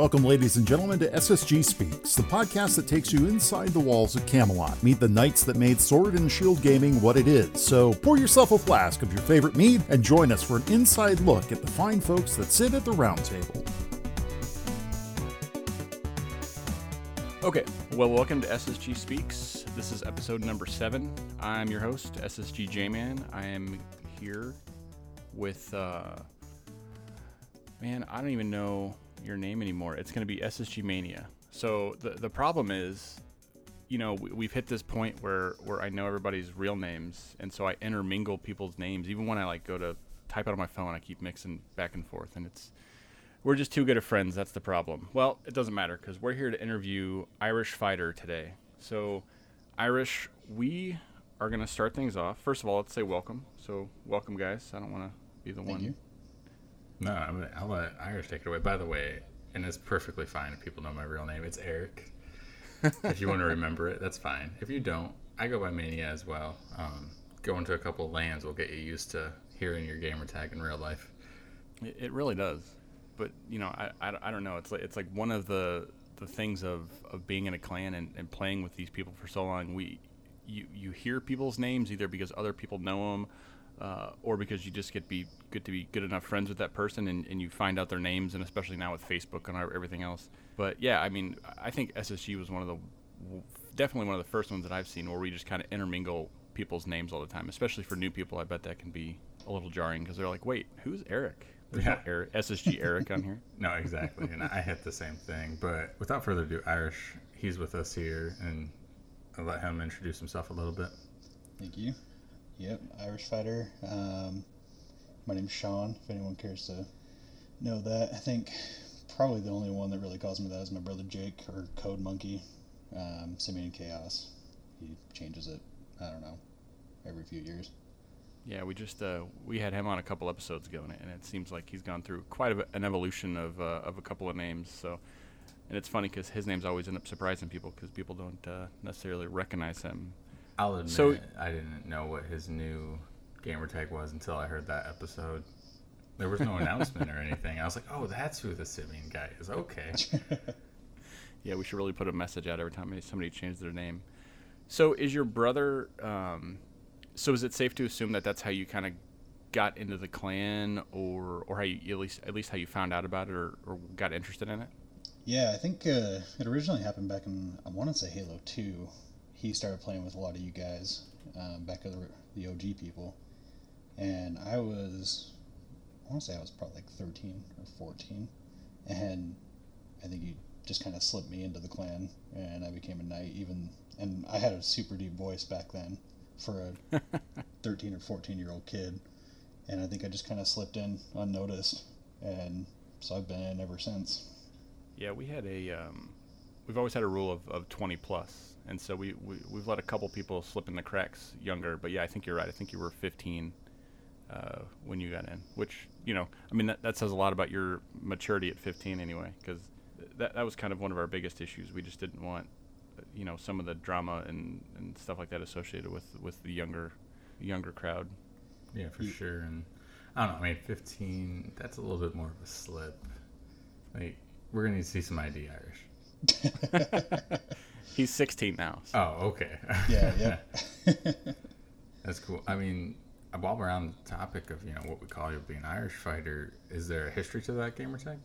Welcome, ladies and gentlemen, to SSG Speaks, the podcast that takes you inside the walls of Camelot. Meet the knights that made Sword and Shield Gaming what it is. So pour yourself a flask of your favorite mead and join us for an inside look at the fine folks that sit at the round table. Okay, well, welcome to SSG Speaks. This is episode number seven. I'm your host, SSG J Man. I am here with, uh, man, I don't even know your name anymore. It's going to be SSG Mania. So the the problem is, you know, we, we've hit this point where where I know everybody's real names, and so I intermingle people's names. Even when I like go to type out on my phone, I keep mixing back and forth, and it's we're just too good of friends. That's the problem. Well, it doesn't matter because we're here to interview Irish Fighter today. So, Irish, we are going to start things off. First of all, let's say welcome. So, welcome, guys. I don't want to be the Thank one. you. No, I'm I'll let Irish take it away. By the way, and it's perfectly fine if people know my real name. It's Eric. if you want to remember it, that's fine. If you don't, I go by Mania as well. Um, going to a couple of LANs will get you used to hearing your gamer tag in real life. It, it really does. But you know, I, I, I don't know. It's like it's like one of the the things of, of being in a clan and, and playing with these people for so long. We you you hear people's names either because other people know them. Uh, or because you just get be good to be good enough friends with that person and, and you find out their names and especially now with Facebook and everything else. But yeah, I mean, I think SSG was one of the definitely one of the first ones that I've seen where we just kind of intermingle people's names all the time, especially for new people. I bet that can be a little jarring because they're like, "Wait, who's Eric?" There's no Eric, SSG Eric on here. No, exactly. and I hit the same thing. But without further ado, Irish, he's with us here, and I'll let him introduce himself a little bit. Thank you. Yep, Irish fighter. Um, my name's Sean. If anyone cares to know that, I think probably the only one that really calls me that is my brother Jake or Code Monkey. Um, Simeon Chaos. He changes it. I don't know every few years. Yeah, we just uh, we had him on a couple episodes ago, and it, and it seems like he's gone through quite a, an evolution of uh, of a couple of names. So, and it's funny because his names always end up surprising people because people don't uh, necessarily recognize him. I'll admit, So- I didn't know what his new gamer tag was until I heard that episode. There was no announcement or anything. I was like, "Oh, that's who the Simeon guy is." Okay. Yeah, we should really put a message out every time somebody changes their name. So, is your brother? Um, so, is it safe to assume that that's how you kind of got into the clan, or or how you at least at least how you found out about it, or, or got interested in it? Yeah, I think uh, it originally happened back in I want to say Halo Two. He started playing with a lot of you guys um, back of the, the OG people, and I was I want to say I was probably like thirteen or fourteen, and I think he just kind of slipped me into the clan, and I became a knight. Even and I had a super deep voice back then for a thirteen or fourteen year old kid, and I think I just kind of slipped in unnoticed, and so I've been in ever since. Yeah, we had a um, we've always had a rule of, of 20 plus, and so we, we we've let a couple people slip in the cracks younger. But yeah, I think you're right. I think you were 15 uh, when you got in, which you know, I mean that, that says a lot about your maturity at 15 anyway, because that that was kind of one of our biggest issues. We just didn't want uh, you know some of the drama and, and stuff like that associated with with the younger younger crowd. Yeah, for sure. And I don't know. I mean, 15. That's a little bit more of a slip. Like, we're gonna need to see some ID, Irish. He's 16 now. So. Oh, okay. Yeah, yeah. That's cool. I mean, while we're on the topic of you know what we call you being an Irish fighter, is there a history to that gamer tag?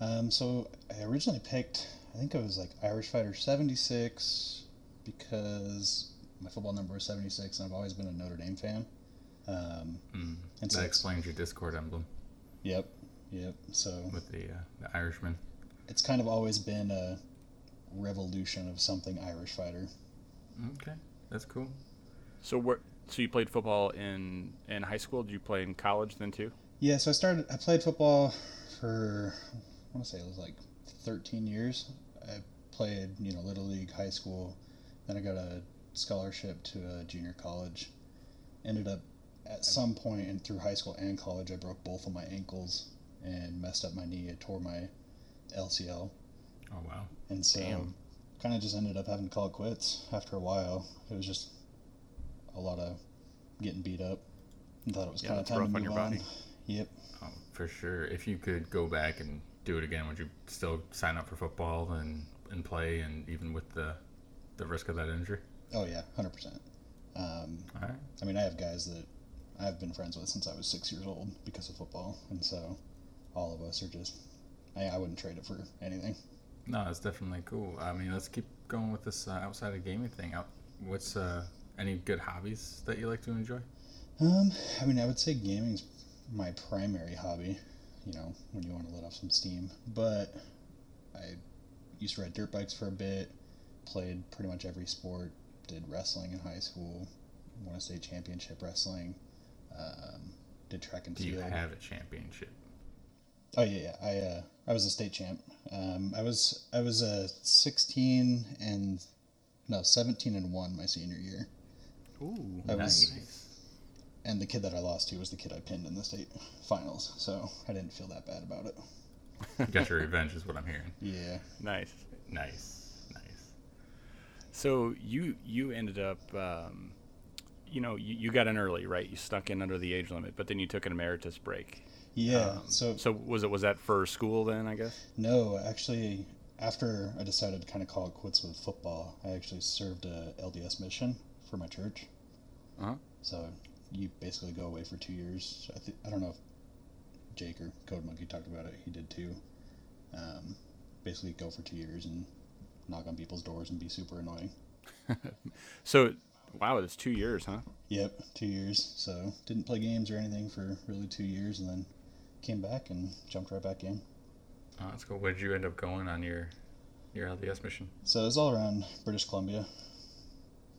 Um, so I originally picked, I think it was like Irish Fighter 76 because my football number is 76 and I've always been a Notre Dame fan. Um, Mm. And so that it's- explains your Discord emblem yep, yep. So with the uh, the Irishman. It's kind of always been a revolution of something Irish Fighter. Okay, that's cool. So what? So you played football in in high school? Did you play in college then too? Yeah, so I started, I played football for, I want to say it was like 13 years. I played, you know, Little League, high school. Then I got a scholarship to a junior college. Ended up at some point in through high school and college, I broke both of my ankles and messed up my knee. I tore my LCL. Oh wow. And so kind of just ended up having to call it quits after a while. It was just a lot of getting beat up. I thought it was Yeah, kind of time to on move your body. Yep. Oh, for sure. If you could go back and do it again, would you still sign up for football and, and play, and even with the the risk of that injury? Oh yeah, hundred percent. Um, All right. I mean, I have guys that I've been friends with since I was six years old because of football, and so all of us are just. I, I wouldn't trade it for anything. No, it's definitely cool. I mean, let's keep going with this uh, outside of gaming thing. Out, what's uh, any good hobbies that you like to enjoy? Um, I mean, I would say gaming's my primary hobby. You know, when you want to let off some steam. But I used to ride dirt bikes for a bit. Played pretty much every sport. Did wrestling in high school. Won a state championship wrestling. Um, did track and Do you have a championship? Oh yeah, yeah. I uh, I was a state champ. Um, I was I was a uh, sixteen and no seventeen and one my senior year, Ooh, I was- nice. and the kid that I lost to was the kid I pinned in the state finals. So I didn't feel that bad about it. You got your revenge, is what I'm hearing. Yeah. nice. Nice, nice. So you you ended up, um, you know, you, you got in early, right? You stuck in under the age limit, but then you took an emeritus break. Yeah. Um, so so was it was that for school then? I guess. no, actually, after I decided to kind of call it quits with football, I actually served a LDS mission for my church. Uh-huh. So you basically go away for two years. I, th- I don't know if Jake or Code Monkey talked about it. He did too. Um, basically, go for two years and knock on people's doors and be super annoying. So, wow, it's two years, huh? Yep, two years. So didn't play games or anything for really two years, and then came back and jumped right back in. Oh, that's cool. Where did you end up going on your your LDS mission? So it was all around British Columbia.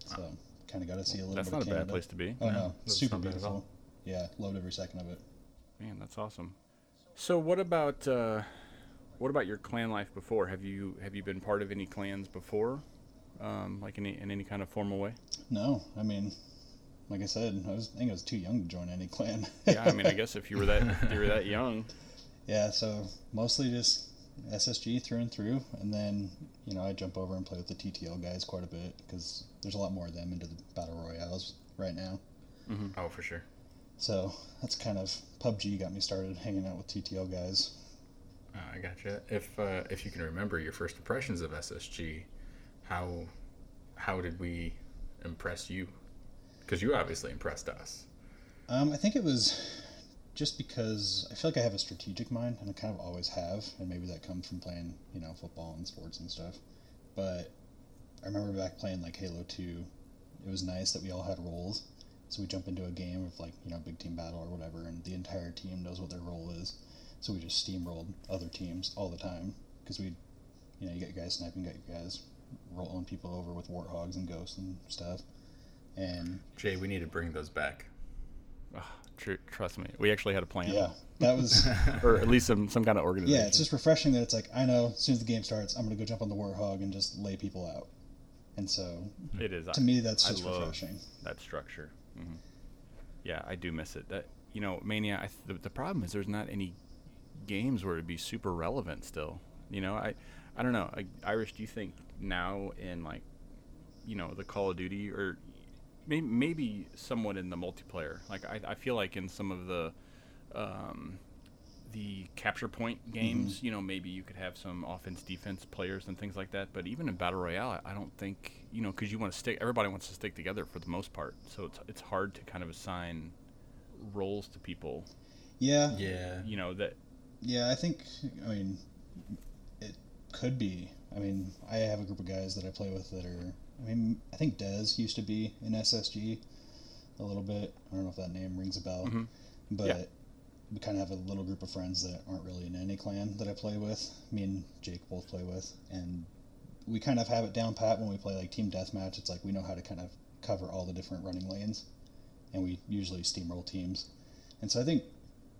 So kind of got to see a little That's bit not of a Canada. bad place to be. Oh No, no, that's super not bad at all. beautiful. Yeah, loved every second of it. Man, that's awesome. So, what about uh, what about your clan life before? Have you have you been part of any clans before, um, like in, any- in any kind of formal way? No, I mean, like I said, I was I think I was too young to join any clan. Yeah, I mean, I guess if you were that if you were that young, Yeah, so mostly just SSG through and through, and then you know I jump over and play with the TTL guys quite a bit because there's a lot more of them into the battle royales right now. Oh, for sure. So that's kind of PUBG got me started hanging out with TTL guys. Uh, I gotcha. If uh, if you can remember your first impressions of SSG, how how did we impress you? Because you obviously impressed us. Um, I think it was just because I feel like I have a strategic mind, and I kind of always have, and maybe that comes from playing, you know, football and sports and stuff. But I remember back playing like Halo Two, it was nice that we all had roles. So we jump into a game of like you know big team battle or whatever, and the entire team knows what their role is. So we just steamrolled other teams all the time because we, you know, you got your guys sniping, got your guys rolling people over with warthogs and ghosts and stuff, and Jay, we need to bring those back. tr- trust me, we actually had a plan, yeah, that was. or at least some some kind of organization. Yeah, it's just refreshing that it's like I know as soon as the game starts, I'm gonna go jump on the warthog and just lay people out. And so it is. to me, that's I just love refreshing. that structure. hmm Yeah, I do miss it. That you know, Mania. I th- the, the problem is there's not any games where it'd be super relevant still. You know, I I don't know. I, Irish, do you think now in like you know the Call of Duty or maybe maybe somewhat in the multiplayer? Like I, I feel like in some of the um, the capture point games, you know, maybe you could have some offense defense players and things like that. But even in battle royale, I don't think you know because you want to stick. Everybody wants to stick together for the most part, so it's it's hard to kind of assign roles to people. Yeah, Yeah. You know that yeah. I think I mean it could be. I mean, I have a group of guys that I play with that are. I mean, I think Dez used to be in SSG a little bit. I don't know if that name rings a bell, Mhm. but. Yeah. We kind of have a little group of friends that aren't really in any clan that I play with. Me and Jake both play with, and we kind of have it down pat when we play like team deathmatch. It's like we know how to kind of cover all the different running lanes, and we usually steamroll teams. And so I think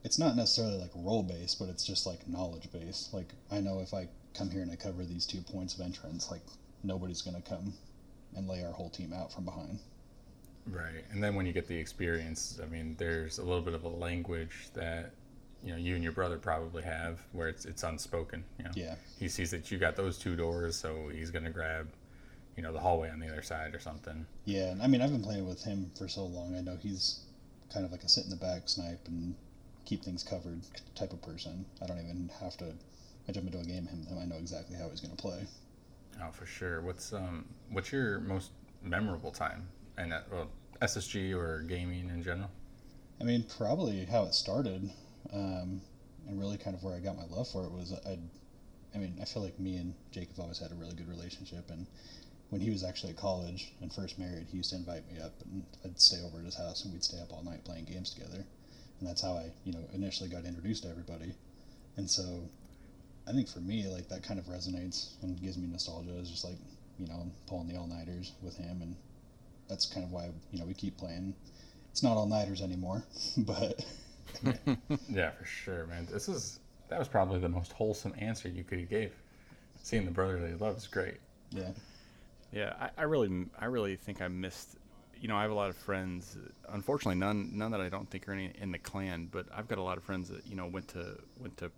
it's not necessarily like role based, but it's just like knowledge based. Like I know if I come here and I cover these two points of entrance, like nobody's gonna come and lay our whole team out from behind. Right. And then when you get the experience, I mean, there's a little bit of a language that you know you and your brother probably have where it's it's unspoken. You know, Yeah. he sees that you got those two doors, so he's gonna grab, you know, the hallway on the other side or something. Yeah, and I mean I've been playing with him for so long. I know he's kind of like a sit in the back, snipe, and keep things covered type of person. I don't even have to I jump into a game with him, I know exactly how he's going to play. Oh, for sure. What's um what's your most memorable time and well SSG or gaming in general? I mean, probably how it started, um, and really kind of where I got my love for it was I. I mean, I feel like me and have always had a really good relationship, and when he was actually at college and first married, he used to invite me up, and I'd stay over at his house, and we'd stay up all night playing games together, and that's how I, you know, initially got introduced to everybody, and so, I think for me, like that kind of resonates and gives me nostalgia. Is just like, you know, pulling the all nighters with him, and that's kind of why you know we keep playing. It's not all nighters anymore, but yeah, for sure, man. This is that was probably the most wholesome answer you could have gave. Seeing the brotherly love is great. yeah, Yeah, I, I really, I really think I missed. You know, I have a lot of friends. Unfortunately, none, none that I don't think are in, in the clan. But I've got a lot of friends that you know went to went to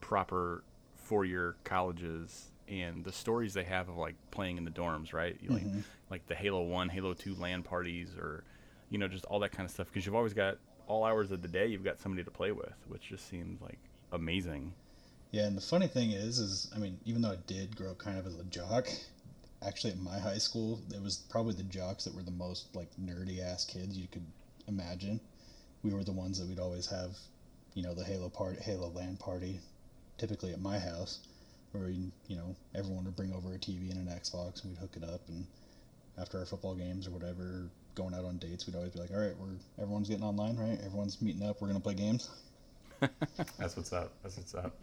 proper four year colleges, and the stories they have of like playing in the dorms, right? Like, mm-hmm. like the Halo One, Halo Two LAN parties, or you know, just all that kind of stuff. Because you've always got all hours of the day, you've got somebody to play with, which just seems like amazing. Yeah, and the funny thing is, is I mean, even though I did grow up kind of as a jock, actually at my high school, it was probably the jocks that were the most like nerdy ass kids you could imagine. We were the ones that we'd always have, you know, the Halo party, Halo LAN party, typically at my house, where we, you know, everyone would bring over a TV and an Xbox, and we'd hook it up, and after our football games or whatever, going out on dates, we'd always be like, all right, we're everyone's getting online, right? Everyone's meeting up, we're gonna play games. That's what's up. That's what's up.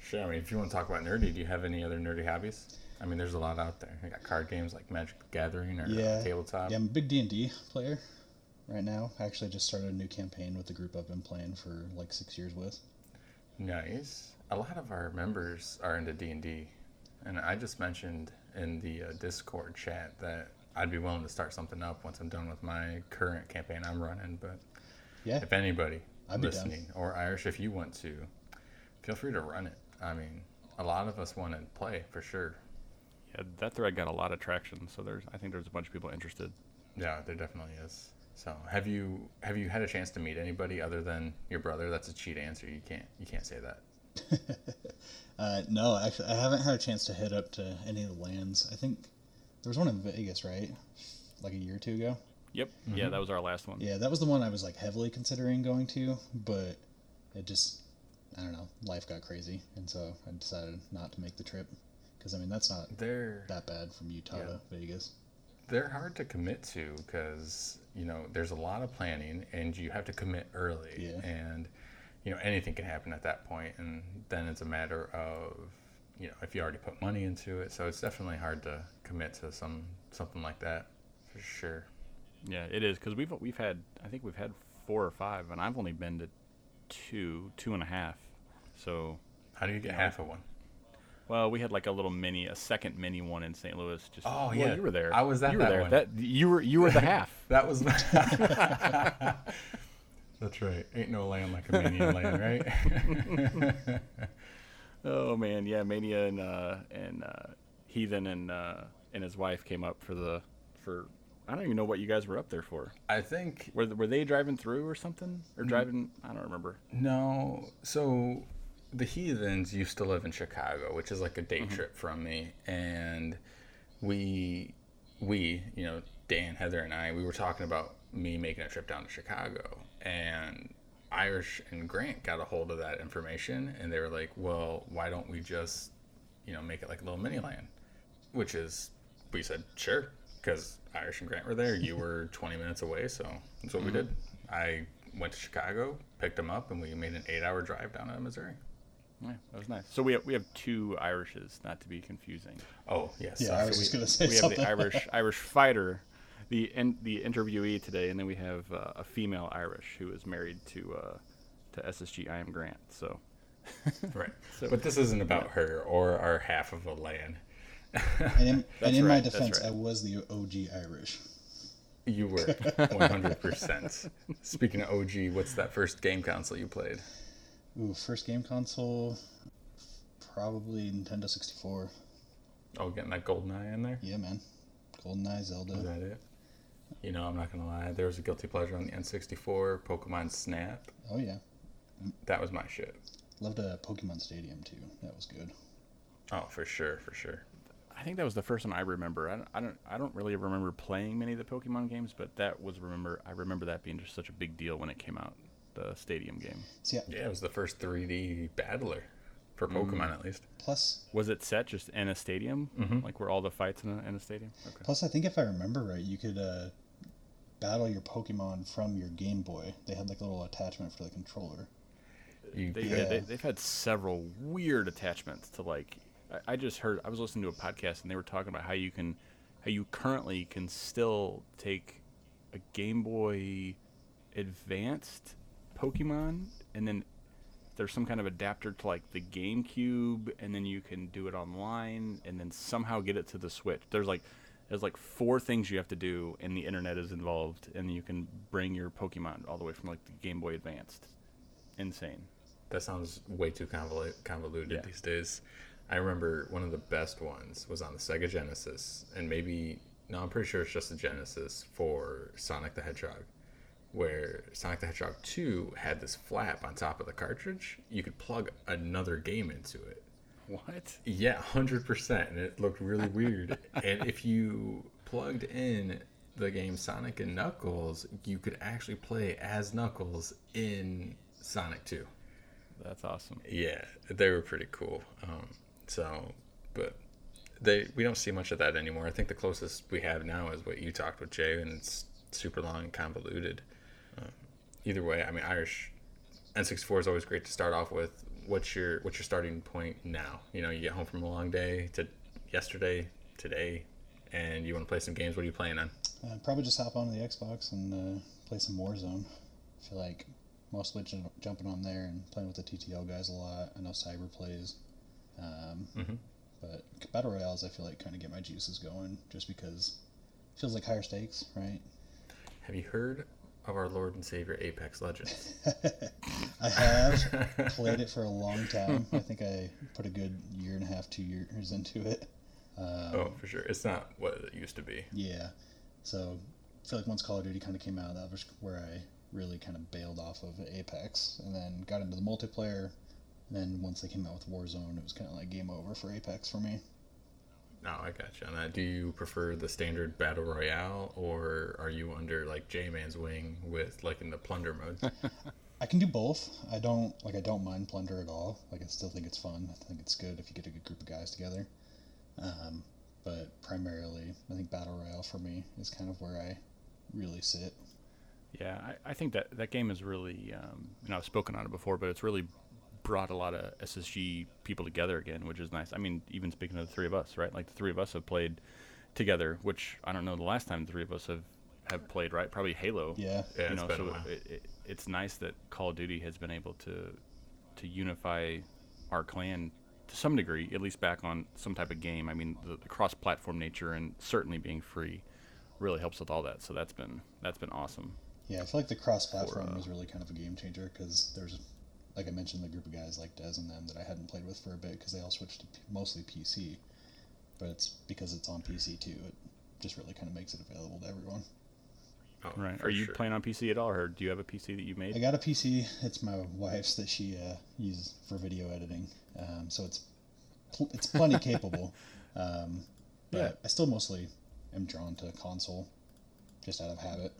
Sure. I mean, if you want to talk about nerdy, do you have any other nerdy hobbies? I mean, there's a lot out there. You got card games like Magic the Gathering or Yeah. tabletop. Yeah, I'm a big D and D player right now. I actually just started a new campaign with the group I've been playing for like six years with. Nice. A lot of our members are into D and D, and I just mentioned in the uh, Discord chat that I'd be willing to start something up once I'm done with my current campaign I'm running. But Yeah, if anybody I'd listening or Irish, if you want to, feel free to run it. I mean, a lot of us want to play for sure. Yeah, that thread got a lot of traction. So there's, I think there's a bunch of people interested. Yeah, there definitely is. So, have you have you had a chance to meet anybody other than your brother? That's a cheat answer. You can't you can't say that. Uh, no, actually, I haven't had a chance to head up to any of the LANs. I think there was one in Vegas, right? Like a year or two ago. Yep. Yeah, that was our last one. Yeah, that was the one I was like heavily considering going to, but it just, I don't know, life got crazy, and so I decided not to make the trip. Because I mean, that's not They're that bad from Utah Yeah. to Vegas. they're hard to commit to because you know there's a lot of planning and you have to commit early Yeah. and you know anything can happen at that point and then it's a matter of you know if you already put money into it so it's definitely hard to commit to some something like that for sure Yeah, it is because we've we've had I think we've had four or five, and I've only been to two, two and a half. So, how do you get half of one well, we had like a little mini, a second mini one in St. Louis. Just Oh, well, yeah. you were there. I was at you were that there. one. That you were you were the half. that was that's right ain't no LAN like a mania LAN right Oh man, yeah, Mania and uh, and uh, Heathen and uh, and his wife came up for the for I don't even know what you guys were up there for. i think Were were they driving through or something or driving? I don't remember. No. So the Heathens used to live in Chicago, which is like a day trip from me, and we we, you know, Dan, Heather and I, we were talking about me making a trip down to Chicago and Irish and Grant got a hold of that information and they were like, "Well, why don't we just, you know, make it like a little mini LAN?" Which is we said, "Sure." Because Irish and Grant were there, you were 20 minutes away, so that's what we mm-hmm. did. I went to Chicago, picked them up, and we made an eight-hour drive down to Missouri. Yeah, that was nice. So we have, we have two Irishes, not to be confusing. Oh yes, Yeah, sorry. I was just gonna say we have the Irish Irish fighter, the in, the interviewee today, and then we have uh, a female Irish who is married to uh, to SSG I am Grant. So right. So- but this isn't about her or our half of a LAN. And in, and in my right, that's defense, right. I was the OG Irish. You were 100%. Speaking of OG, what's that first game console you played? Ooh, first game console, probably Nintendo 64. Oh, getting that golden eye in there? Yeah, man. GoldenEye, Is Zelda. that it? You know, I'm not gonna lie. There was a guilty pleasure on the N64, Pokemon Snap. Oh yeah. That was my shit. Loved a Pokemon Stadium too. That was good. Oh, for sure, for sure. I think that was the first one I remember. I don't, I don't, I don't really remember playing many of the Pokemon games, but that was remember. I remember that being just such a big deal when it came out, the Stadium game. See, I- Yeah, it was the first 3D battler for Mm. Pokemon, at least. plus Was it set just in a stadium, Mhm. like where all the fights in a, in a stadium? Okay. plus I think if I remember right, you could uh, battle your Pokemon from your Game Boy. They had like a little attachment for the controller. You, They, Yeah. yeah. they, they've had several weird attachments to like. I, I just heard. I was listening to a podcast and they were talking about how you can, how you currently can still take a Game Boy Advanced Pokemon and then there's some kind of adapter to like the GameCube and then you can do it online and then somehow get it to the Switch. There's like there's like four things you have to do and the internet is involved and you can bring your Pokemon all the way from like the Game Boy Advanced. Insane. That sounds way too convolu- convoluted Yeah. these days. I remember one of the best ones was on the Sega Genesis, and maybe no, I'm pretty sure it's just the Genesis for Sonic the Hedgehog, where Sonic the Hedgehog 2 had this flap on top of the cartridge. You could plug another game into it. What? Yeah, hundred percent, and it looked really weird. and if you plugged in the game Sonic and Knuckles, you could actually play as Knuckles in Sonic 2. That's awesome. Yeah, they were pretty cool. Um, so, but they we don't see much of that anymore. I think the closest we have now is what you talked with Jay, and it's super long and convoluted. Um, either way, I mean, Irish N64 is always great to start off with. What's your what's your starting point now? You know, you get home from a long day to yesterday, today, and you want to play some games. What are you playing on? Uh, probably just hop onto the Xbox and uh, play some Warzone. I feel like mostly ju- jumping on there and playing with the TTL guys a lot. I know Cyber plays. Um, Mhm. But Battle Royales, I feel like kind of get my juices going just because it feels like higher stakes, right? Have you heard of our Lord and Savior Apex Legends? I have played it for a long time. I think I put a good year and a half, two years into it. Um, oh, for sure. It's not what it used to be. Yeah. So I feel like once Call of Duty kind of came out, that was where I really kind of bailed off of Apex and then got into the multiplayer. And then once they came out with Warzone, it was kind of like game over for Apex for me. No, I got you on that. Do you prefer the standard battle royale, or are you under like J-Man's wing with like in the plunder mode? I can do both. I don't like I don't mind plunder at all. Like I still think it's fun. I think it's good if you get a good group of guys together. Um, but primarily, I think battle royale for me is kind of where I really sit. Yeah, I, I think that that game is really, um, you know, I've spoken on it before, but it's really brought a lot of SSG people together again, which is nice. I mean, even speaking of the three of us, right? Like the three of us have played together, which I don't know the last time the three of us have have played, right? Probably Halo. Yeah. Yeah, you know, been so a while. it, it, it's nice that Call of Duty has been able to to unify our clan to some degree, at least back on some type of game. I mean, the, the cross-platform nature and certainly being free really helps with all that. So that's been that's been awesome. Yeah, I feel like the cross-platform uh, was really kind of a game changer because there's, like I mentioned, the group of guys like Des and them that I hadn't played with for a bit because they all switched to p- mostly PC. But it's because it's on PC too. It just really kind of makes it available to everyone. Oh, Right. Are you sure. playing on PC at all, or do you have a PC that you made? I got a PC. It's my wife's that she uh, uses for video editing, um, so it's pl- it's plenty capable. Um, but Yeah. I still mostly am drawn to console, just out of habit.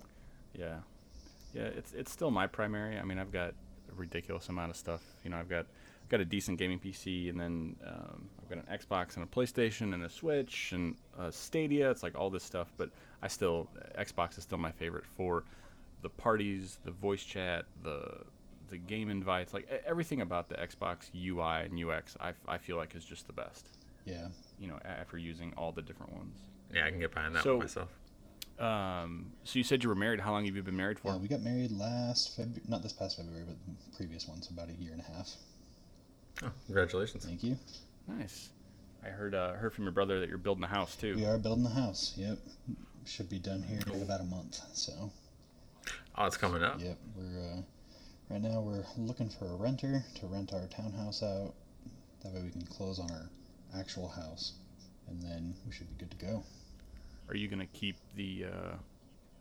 Yeah, yeah. It's it's still my primary. I mean, I've got a ridiculous amount of stuff. You know, I've got I've got a decent gaming PC, and then um, I've got an Xbox and a PlayStation and a Switch and a Stadia. It's like all this stuff, but I still Xbox is still my favorite for the parties, the voice chat, the the game invites, like everything about the Xbox UI and UX. I, I feel like is just the best. Yeah, You know, after using all the different ones. Yeah, I can get behind that So- one myself. Um, so you said you were married. How long have you been married for? uh, we got married last February, not this past February, but the previous one, so about a year and a half. Oh, congratulations. Thank you. Nice. I heard uh, heard from your brother that you're building a house too. We are building the house. Yep, should be done here in about a month. So, Oh, it's coming up. yep, we're uh, right now we're looking for a renter to rent our townhouse out. That way we can close on our actual house, and then we should be good to go. Are you gonna keep the uh,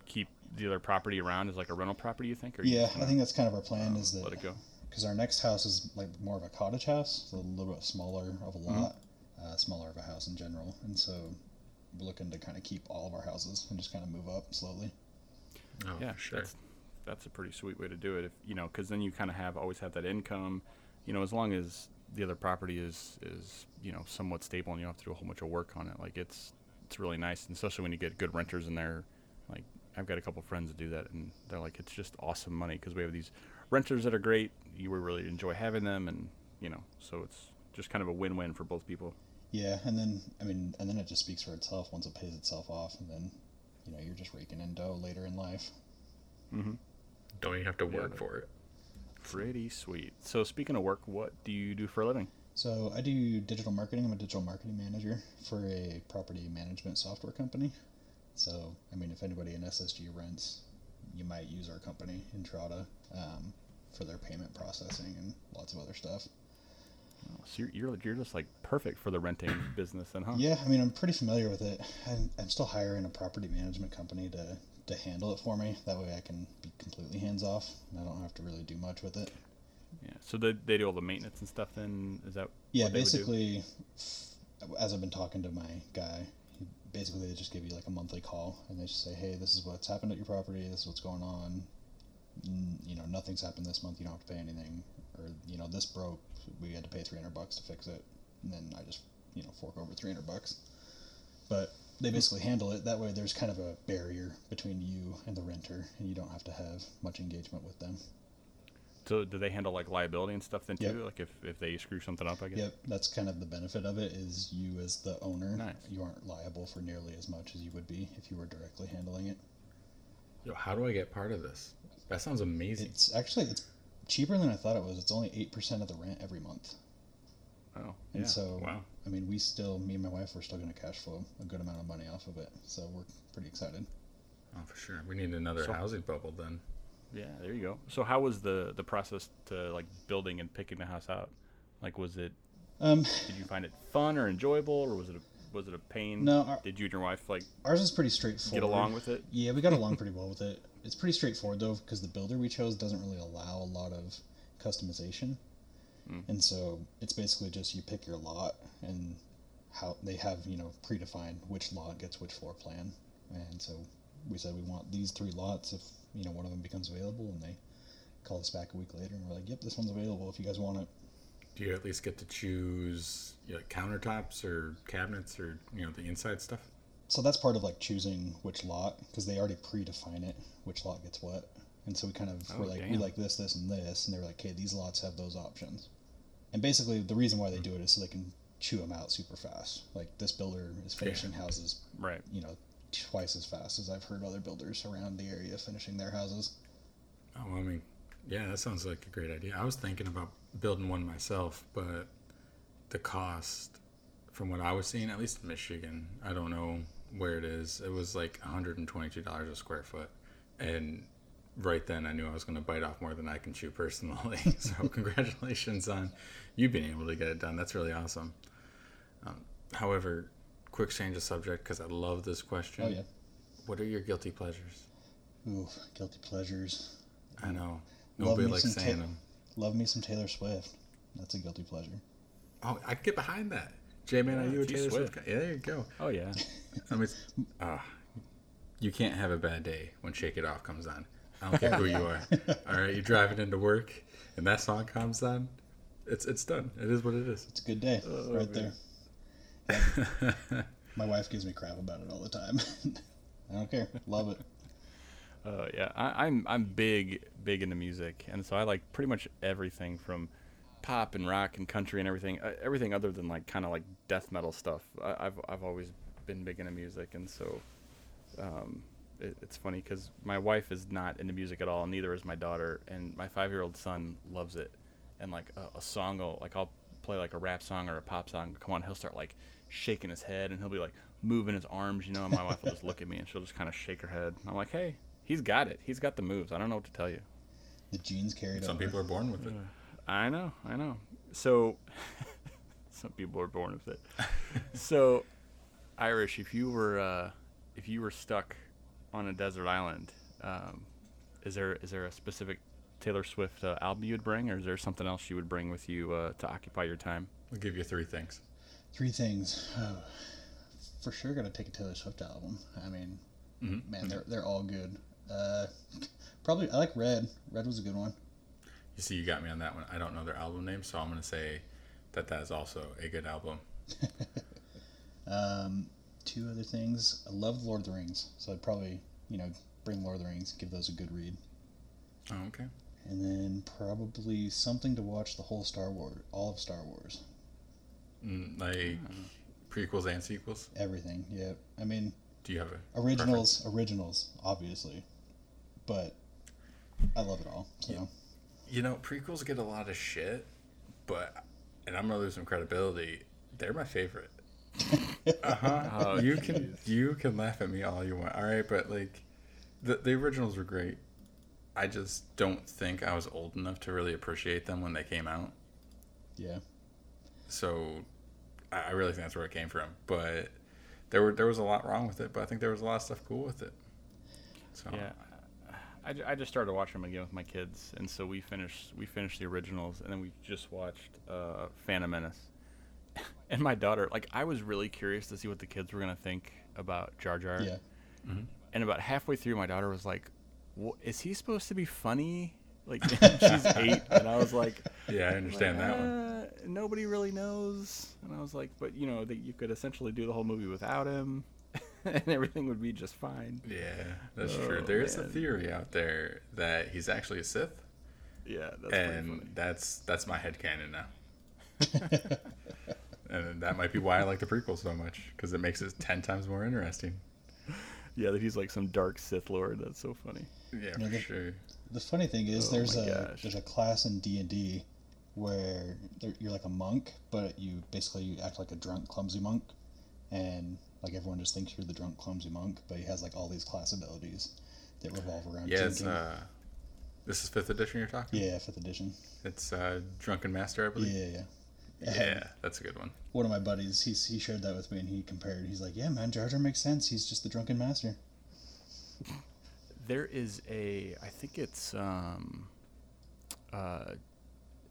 keep the other property around as like a rental property? You think? Or are you Yeah, just I think that's kind of our plan. um, is that let it go? because our next house is like more of a cottage house, so a little bit smaller of a lot, uh, smaller of a house in general, and so we're looking to kind of keep all of our houses and just kind of move up slowly. Oh, yeah, sure. that's that's a pretty sweet way to do it. If you know, because then you kind of have always have that income. You know, as long as the other property is is you know somewhat stable and you don't have to do a whole bunch of work on it, like it's it's really nice, and especially when you get good renters in there. Like I've got a couple friends that do that, and they're like, it's just awesome money because we have these renters that are great. You really enjoy having them, and you know, so it's just kind of a win-win for both people. Yeah, and then I mean, and then it just speaks for itself once it pays itself off, and then you know you're just raking in dough later in life. Mm-hmm. Don't even have to work but- for it? Pretty sweet. So speaking of work, what do you do for a living? So I do digital marketing. I'm a digital marketing manager for a property management software company. So I mean, if anybody in SSG rents, you might use our company Entrata um, for their payment processing and lots of other stuff. So you're, you're you're just like perfect for the renting business, then, huh? Yeah, I mean, I'm pretty familiar with it. I'm, I'm still hiring a property management company to, to handle it for me. That way I can be completely hands off and I don't have to really do much with it. Yeah. So they, they do all the maintenance and stuff. Then is that? Yeah, what they would do? basically, as I've been talking to my guy, he- basically they just give you like a monthly call and they just say, hey, this is what's happened at your property, this is what's going on. You know, nothing's happened this month, you don't have to pay anything. Or, you know, this broke, we had to pay 300 bucks to fix it. And then I just, you know, fork over 300 bucks. But they hmm. basically handle it. That way there's kind of a barrier between you and the renter and you don't have to have much engagement with them. So do they handle like liability and stuff then too? Yep. Like if, if they screw something up, I guess. Yep, that's kind of the benefit of it is you as the owner, Nice. you aren't liable for nearly as much as you would be if you were directly handling it. Yo, how do I get part of this? That sounds amazing. It's actually it's cheaper than I thought it was. It's only eight percent of the rent every month, Oh, and yeah. so wow. I mean, we still, me and my wife, we're still going to cash flow a good amount of money off of it. So we're pretty excited. Oh, for sure. We need another So- housing bubble then. Yeah, there you go. So how was the the process to like building and picking the house out? Like, was it? Um, Did you find it fun or enjoyable, or was it a, was it a pain? No, our- Did you and your wife like ours is pretty straightforward. get along with it? Yeah, we got along pretty well with it. It's pretty straightforward though, because the builder we chose doesn't really allow a lot of customization, and so it's basically just you pick your lot and how they have you know predefined which lot gets which floor plan, and so we said we want these three lots if you know one of them becomes available, and they call us back a week later and we're like, yep, this one's available if you guys want it. Do you at least get to choose you know, countertops or cabinets or you know the inside stuff? So that's part of like choosing which lot because they already predefine it, which lot gets what. And so we kind of Oh, were like, we like this, this, and this, and they were like, okay, these lots have those options. And basically, the reason why they hmm. do it is so they can chew them out super fast. Like this builder is finishing houses, Right. you know, twice as fast as I've heard other builders around the area finishing their houses. Oh, I mean, yeah, that sounds like a great idea. I was thinking about building one myself, but the cost, from what I was seeing, at least in Michigan, I don't know where it is. It was like $122 a square foot, and right then I knew I was going to bite off more than I can chew personally. so congratulations on you being able to get it done. That's really awesome. Um, however, quick change of subject because I love this question. Oh yeah. What are your guilty pleasures? Ooh, guilty pleasures. I know Love nobody me likes some saying Ta- them. Love me some Taylor Swift. That's a guilty pleasure. Oh, I can get behind that. J Man, are you a T Taylor Swift? Swift. guy? Yeah, there you go. Oh yeah. I mean, ah, you can't have a bad day when "Shake It Off" comes on. I don't care who you are. All right, you're driving into work, and that song comes on. It's it's done. It is what it is. It's a good day, Oh, right man. there. My wife gives me crap about it all the time. I don't care. Love it. Uh, yeah, I, I'm I'm big big into music, and so I like pretty much everything from pop and rock and country and everything, uh, everything other than like kind of like death metal stuff. I, I've I've always been big into music, and so um, it, it's funny because my wife is not into music at all, and neither is my daughter, and my five year old son loves it, and like a, a song will like I'll play like a rap song or a pop song, come on, he'll start like shaking his head, and he'll be like moving his arms, you know, and my wife will just look at me and she'll just kind of shake her head. I'm like, hey, he's got it. He's got the moves. I don't know what to tell you. The genes carried Some over. people are born with it. I know, I know. So, some people are born with it. so, Irish, if you were uh, if you were stuck on a desert island, um, is there is there a specific Taylor Swift uh, album you would bring, or is there something else you would bring with you uh, to occupy your time? I'll give you three things. Three things. Oh, for sure, gotta take a Taylor Swift album. I mean, Mm-hmm. man, they're they're all good. Uh, probably I like Red. Red was a good one. You see, you got me on that one. I don't know their album name, so I'm gonna say that that is also a good album. Um, two other things. I love Lord of the Rings, so I'd probably you know bring Lord of the Rings, give those a good read, Oh, okay. and then probably something to watch the whole Star Wars, all of Star Wars, Mm, like prequels and sequels. everything. Yeah, I mean Do you have a originals, originals, obviously, but I love it all. So You know, prequels get a lot of shit, but and I'm gonna lose some credibility. They're my favorite. Uh huh. Oh, you can you can laugh at me all you want. All right, but like, the the originals were great. I just don't think I was old enough to really appreciate them when they came out. yeah, So, I, I really think that's where it came from. But there were there was a lot wrong with it, but I think there was a lot of stuff cool with it. So Yeah, I, I just started watching them again with my kids, and so we finished we finished the originals, and then we just watched uh, Phantom Menace. And my daughter, like, I was really curious to see what the kids were gonna think about Jar Jar. yeah. And about halfway through, my daughter was like, "Wha- "Is he supposed to be funny?" Like, she's eight, and I was like, yeah, I understand that one. uh, Nobody really knows. And I was like, but you know, that you could essentially do the whole movie without him, and everything would be just fine. Yeah, that's Oh, true. There's a theory out there that he's actually a Sith. Yeah, that's and that's that's my headcanon now. and that might be why I like the prequel so much because it makes it ten times more interesting. Yeah, that he's like some dark Sith Lord. That's so funny. Yeah, Yeah, for the- sure. The funny thing is, Oh there's a gosh. there's a class in D and D where you're like a monk, but you basically you act like a drunk, clumsy monk, and like everyone just thinks you're the drunk, clumsy monk, but he has like all these class abilities that revolve around. Yeah, it's, drinking. uh, this is fifth edition you're talking. yeah, fifth edition. It's uh, Drunken Master, I believe. yeah, yeah. Yeah, that's a good one. One of my buddies, he's, he shared that with me, and he compared. He's like, "Yeah, man, Jar Jar makes sense. He's just the drunken master." There is a, I think it's um, uh,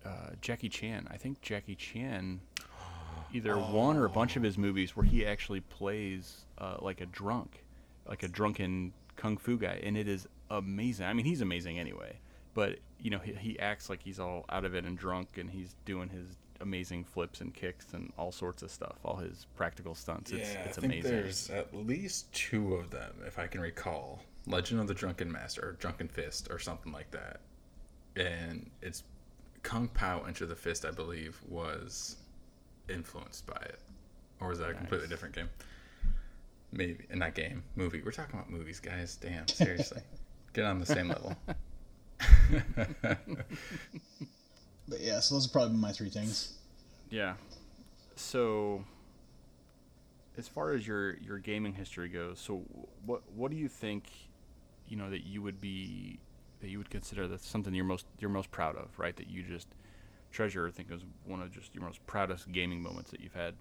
uh, Jackie Chan. I think Jackie Chan, either one or a bunch of his movies where he actually plays uh, like a drunk, like a drunken kung fu guy, and it is amazing. I mean, he's amazing anyway, but you know, he, he acts like he's all out of it and drunk, and he's doing his amazing flips and kicks and all sorts of stuff, all his practical stunts. It's, yeah, it's I think amazing. there's at least two of them, if I can recall. Legend of the Drunken Master, or Drunken Fist, or something like that. And it's Kung Pow Enter the Fist, I believe, was influenced by it. Or was that a completely different game? Maybe. In that game. Movie. We're talking about movies, guys. Damn, seriously. Get on the same level. But yeah, so those are probably my three things. Yeah. So, as far as your your gaming history goes, so what what do you think, you know, that you would be that you would consider that's something you're most you're most proud of, right? That you just treasure or think is one of just your most proudest gaming moments that you've had.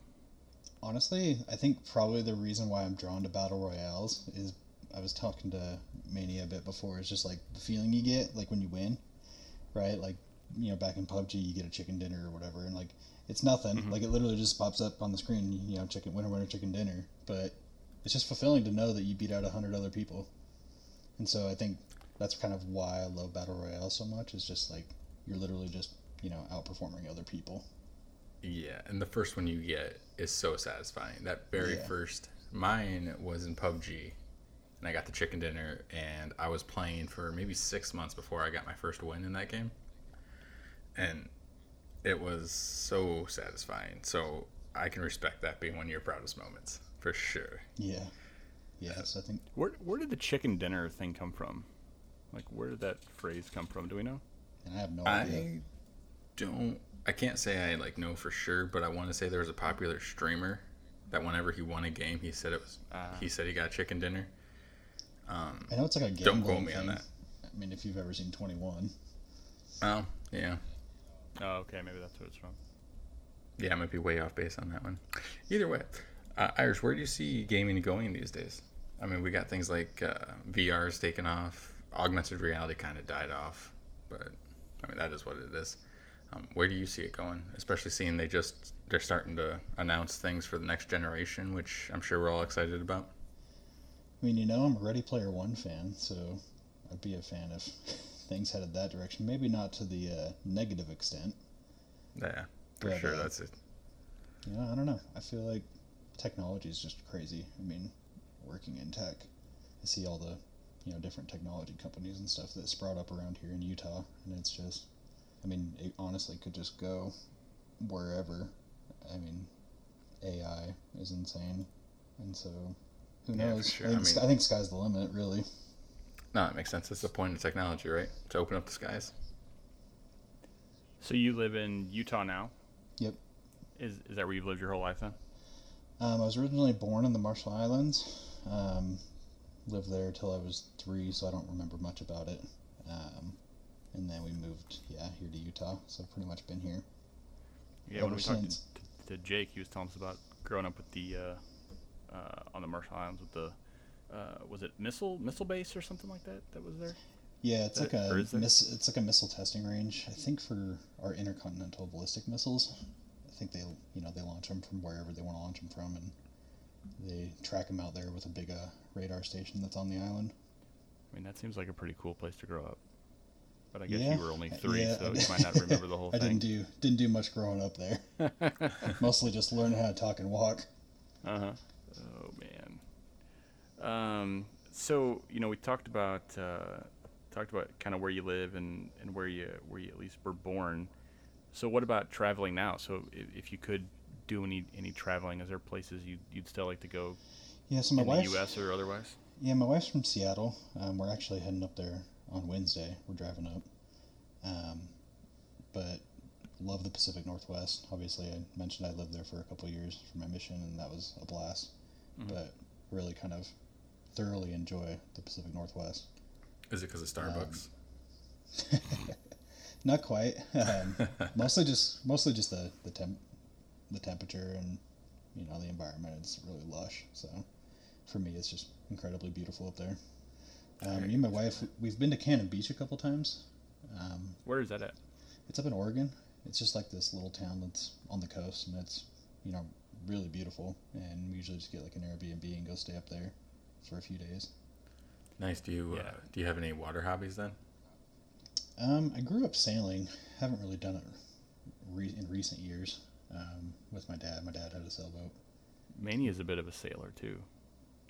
Honestly, I think probably the reason why I'm drawn to battle royales is I was talking to Mania a bit before. It's just like the feeling you get like when you win, right? Like you know, back in PUBG, you get a chicken dinner or whatever, and like it's nothing. Mm-hmm. Like it literally just pops up on the screen, you know, chicken winner winner chicken dinner. But it's just fulfilling to know that you beat out a hundred other people, and so I think that's kind of why I love battle royale so much. Is just like you're literally just you know outperforming other people. Yeah, and the first one you get is so satisfying. That very Yeah. first, mine was in PUBG, and I got the chicken dinner, and I was playing for maybe six months before I got my first win in that game, and it was so satisfying. So I can respect that being one of your proudest moments for sure. Yeah, Yes, I think Where where did the chicken dinner thing come from? Like where did that phrase come from? Do we know? and I have no idea. I don't. I can't say I like know for sure, but I want to say there was a popular streamer that whenever he won a game, he said it was. Ah. he said he got chicken dinner. Um, I know it's like a game. Don't gambling quote me on that. I mean, if you've ever seen Twenty One. Oh yeah, Oh, okay, maybe that's what it's from. yeah, I might be way off base on that one. Either way, uh, Irish, where do you see gaming going these days? I mean, we got things like uh, VR's taken off, augmented reality kind of died off. but I mean that is what it is. Um, where do you see it going? Especially seeing they just they're starting to announce things for the next generation, which I'm sure we're all excited about. I mean, you know, I'm a Ready Player One fan, so I'd be a fan if things headed that direction. Maybe not to the uh, negative extent. Yeah, for But, sure. uh, That's it. You know, I don't know. I feel like technology is just crazy. I mean, working in tech, I see all the you know different technology companies and stuff that sprout up around here in Utah, and it's just, I mean, it honestly could just go wherever. I mean, AI is insane, and so who Yeah, knows? sure. I, think, I mean- I think sky's the limit, really. No, it makes sense. That's the point of technology, right? To open up the skies. So you live in Utah now? Yep. Is is that where you've lived your whole life then? Um, I was originally born in the Marshall Islands. Um, lived there till I was three, so I don't remember much about it. Um, and then we moved, yeah, here to Utah. So I've pretty much been here. Yeah, when Ever we talked since. to, to Jake, he was telling us about growing up with the uh, uh, on the Marshall Islands with the uh, was it missile missile base or something like that that was there? Yeah, it's Uh, like a miss, it's like a missile testing range. I think for our intercontinental ballistic missiles, I think they you know they launch them from wherever they want to launch them from, and they track them out there with a big uh, radar station that's on the island. I mean, that seems like a pretty cool place to grow up. But I guess Yeah, you were only three, yeah, so you might not remember the whole I thing. I didn't do didn't do much growing up there. Mostly just learning how to talk and walk. Uh huh. Oh man. Um. So you know, we talked about uh, talked about kind of where you live and, and where you where you at least were born. So what about traveling now? So if, if you could do any any traveling, is there places you you'd still like to go Yeah, so my in wife. the U.S. or otherwise? Yeah, my wife's from Seattle. Um, we're actually heading up there on Wednesday. We're driving up. Um, but love the Pacific Northwest. Obviously, I mentioned I lived there for a couple of years for my mission, and that was a blast. Mhm. But really, kind of thoroughly enjoy the Pacific Northwest. Is it because of Starbucks? Not quite. Um, mostly just mostly just the the temp, the temperature, and you know the environment. It's really lush. So for me, it's just incredibly beautiful up there. Um, me and my wife, we've been to Cannon Beach a couple times. Um, Where is that at? it's up in Oregon. It's just like this little town that's on the coast, and it's you know really beautiful. And we usually just get like an Airbnb and go stay up there for a few days. nice. Do you uh, do you have any water hobbies then? Um, I grew up sailing. Haven't really done it re- in recent years um, with my dad. My dad had a sailboat. Manny is a bit of a sailor too.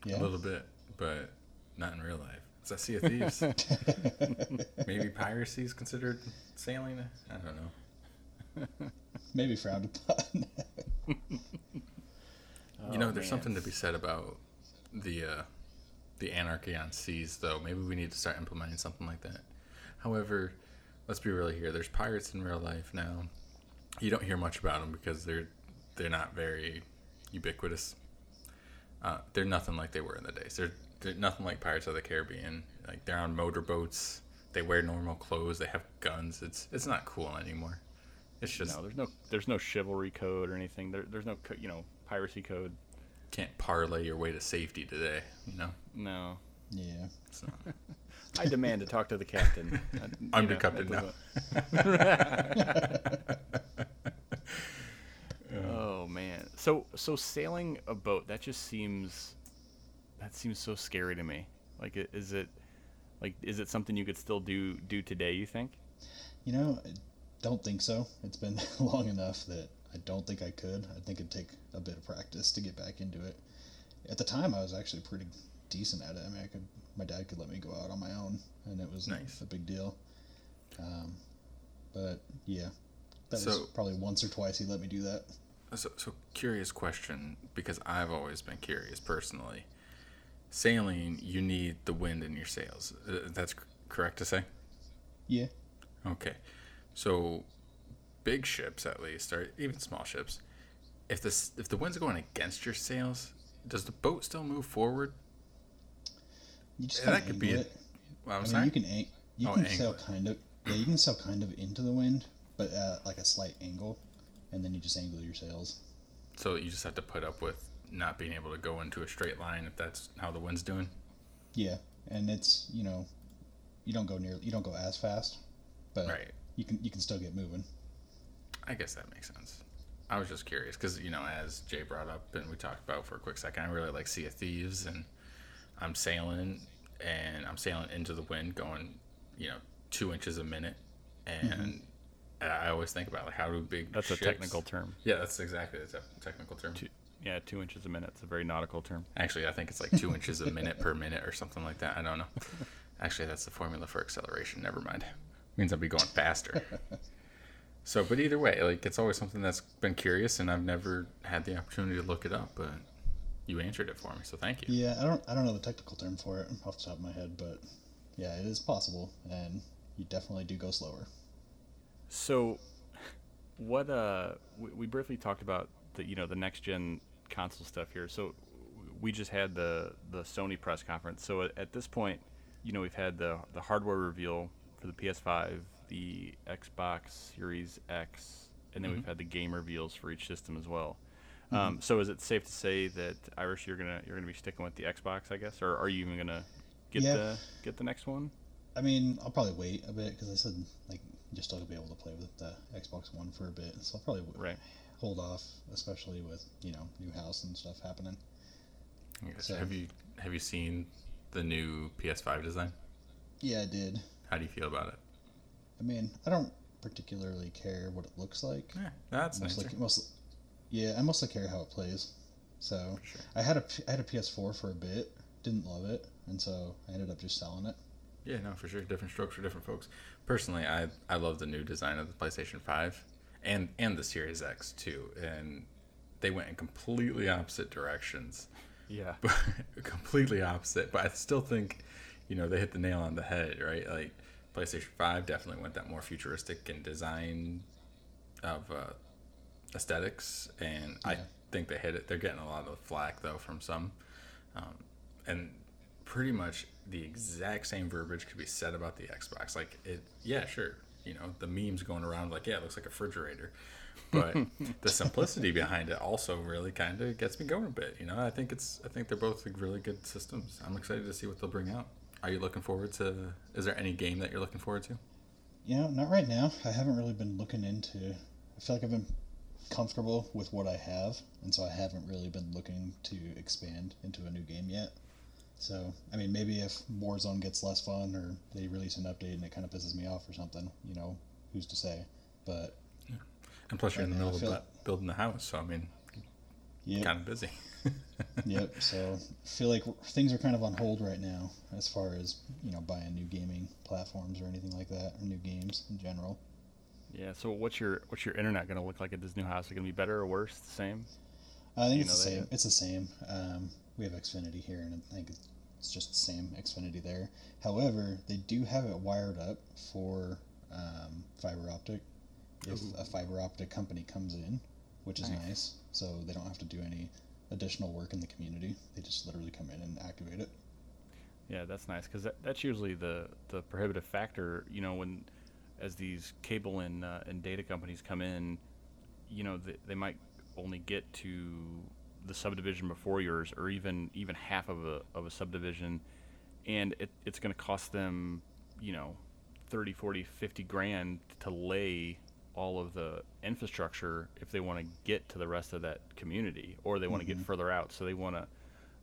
Yeah. A little bit, but not in real life. Is that Sea of Thieves? Maybe piracy is considered sailing. I don't know. Maybe frowned upon. you know, Oh, there's man. something to be said about the uh, the anarchy on seas, though. Maybe we need to start implementing something like that. However, let's be real here. There's pirates in real life now. You don't hear much about them because they're they're not very ubiquitous. Uh, they're nothing like they were in the days. They're they're nothing like Pirates of the Caribbean. Like they're on motorboats. They wear normal clothes. They have guns. It's it's not cool anymore. It's just no, there's no there's no chivalry code or anything. There, there's no you know piracy code. Can't parlay your way to safety today. You know. No. yeah. So. I demand to talk to the captain. Uh, I'm the know, captain that doesn't- oh man. So so sailing a boat that just seems that seems so scary to me. Like is it like is it something you could still do do today? You think? You know, I don't think so. It's been long enough that I don't think I could. I think it'd take a bit of practice to get back into it. At the time, I was actually pretty decent at it. I mean, I could. My dad could let me go out on my own, and it was Nice. a big deal. Um, but yeah, that was probably once or twice he let me do that. So, so curious question because I've always been curious personally. Sailing, you need the wind in your sails. Uh, That's c- correct to say. Yeah. Okay, so big ships at least, or even small ships, if this if the wind's going against your sails, does the boat still move forward? You just Yeah, that could be a- it. Well, I'm I mean, sorry. you can ang- you Oh, can angle sail kind of yeah, you can sail kind of into the wind, but at like a slight angle, and then you just angle your sails. So you just have to put up with not being able to go into a straight line if that's how the wind's doing. Yeah, and it's you know, you don't go near you don't go as fast, but Right. you can you can still get moving. I guess that makes sense. I was just curious because you know, as Jay brought up and we talked about for a quick second, I really like Sea of Thieves, and I'm sailing and I'm sailing into the wind, going, you know, two inches a minute, mm-hmm. and I always think about like how do big That's a technical term. Yeah, that's exactly the te- technical term. Two, yeah, two inches a minute. It's a very nautical term. Actually, I think it's like two inches a minute per minute or something like that. I don't know. Actually, that's the formula for acceleration. Never mind. means I'll be going faster. So, but either way, like it's always something that's been curious, and I've never had the opportunity to look it up. But you answered it for me, so thank you. Yeah, I don't I don't know the technical term for it off the top of my head, but yeah, it is possible, and you definitely do go slower. So, what uh, we, we briefly talked about the you know the next gen console stuff here. So, we just had the the Sony press conference. So at, at this point, you know we've had the the hardware reveal for the PS5, the Xbox Series X, and then we've had the game reveals for each system as well. Um, so is it safe to say that Irish, you're gonna you're gonna be sticking with the Xbox, I guess, or are you even gonna get Yeah. the get the next one? I mean, I'll probably wait a bit because I said like you're still gonna be able to play with the Xbox One for a bit, so I'll probably w- Right. hold off, especially with you know new house and stuff happening. So- Have you have you seen the new PS5 design? Yeah, I did. How do you feel about it? I mean, I don't particularly care what it looks like. Yeah, that's nice. mostly, mostly, yeah, I mostly care how it plays. So Sure. I had a P- I had a PS4 for a bit, didn't love it, and so I ended up just selling it. Yeah, no, for sure. Different strokes for different folks. Personally, I I love the new design of the PlayStation Five, and and the Series X too. And they went in completely opposite directions, Yeah. but completely opposite. But I still think, you know, they hit the nail on the head, right? Like PlayStation Five definitely went that more futuristic in design of uh, aesthetics, and I think they hit it. They're getting a lot of flack though from some, um, and pretty much the exact same verbiage could be said about the Xbox. Like it, yeah, sure, you know, the memes going around like, yeah, it looks like a refrigerator, but the simplicity behind it also really kind of gets me going a bit. You know, I think it's, I think they're both really good systems. I'm excited to see what they'll bring out. Are you looking forward to? Is there any game that you're looking forward to? You know, not right now. I haven't really been looking into. I feel like I've been comfortable with what I have, and so I haven't really been looking to expand into a new game yet. So, I mean, maybe if Warzone gets less fun, or they release an update and it kind of pisses me off or something, you know, who's to say? But And plus, you're in the middle of bu- building the house, so I mean, yeah, kind of busy. yep. So, I feel like things are kind of on hold right now as far as you know buying new gaming platforms or anything like that, or new games in general. Yeah. So what's your what's your internet gonna look like at this new house? Is it gonna be better or worse? The same? I think it's the same. It's the same. Um, we have Xfinity here, and I think it's just the same Xfinity there. However, they do have it wired up for um, fiber optic. If a fiber optic company comes in, which is Nice. nice, so they don't have to do any additional work in the community. They just literally come in and activate it. Yeah, that's nice because that, that's usually the the prohibitive factor. You know, when as these cable and uh, and data companies come in, you know, they, they might only get to the subdivision before yours, or even even half of a of a subdivision, and it, it's going to cost them, you know, 30, 40, 50 grand to lay all of the infrastructure if they want to get to the rest of that community or they want to get further out so they want to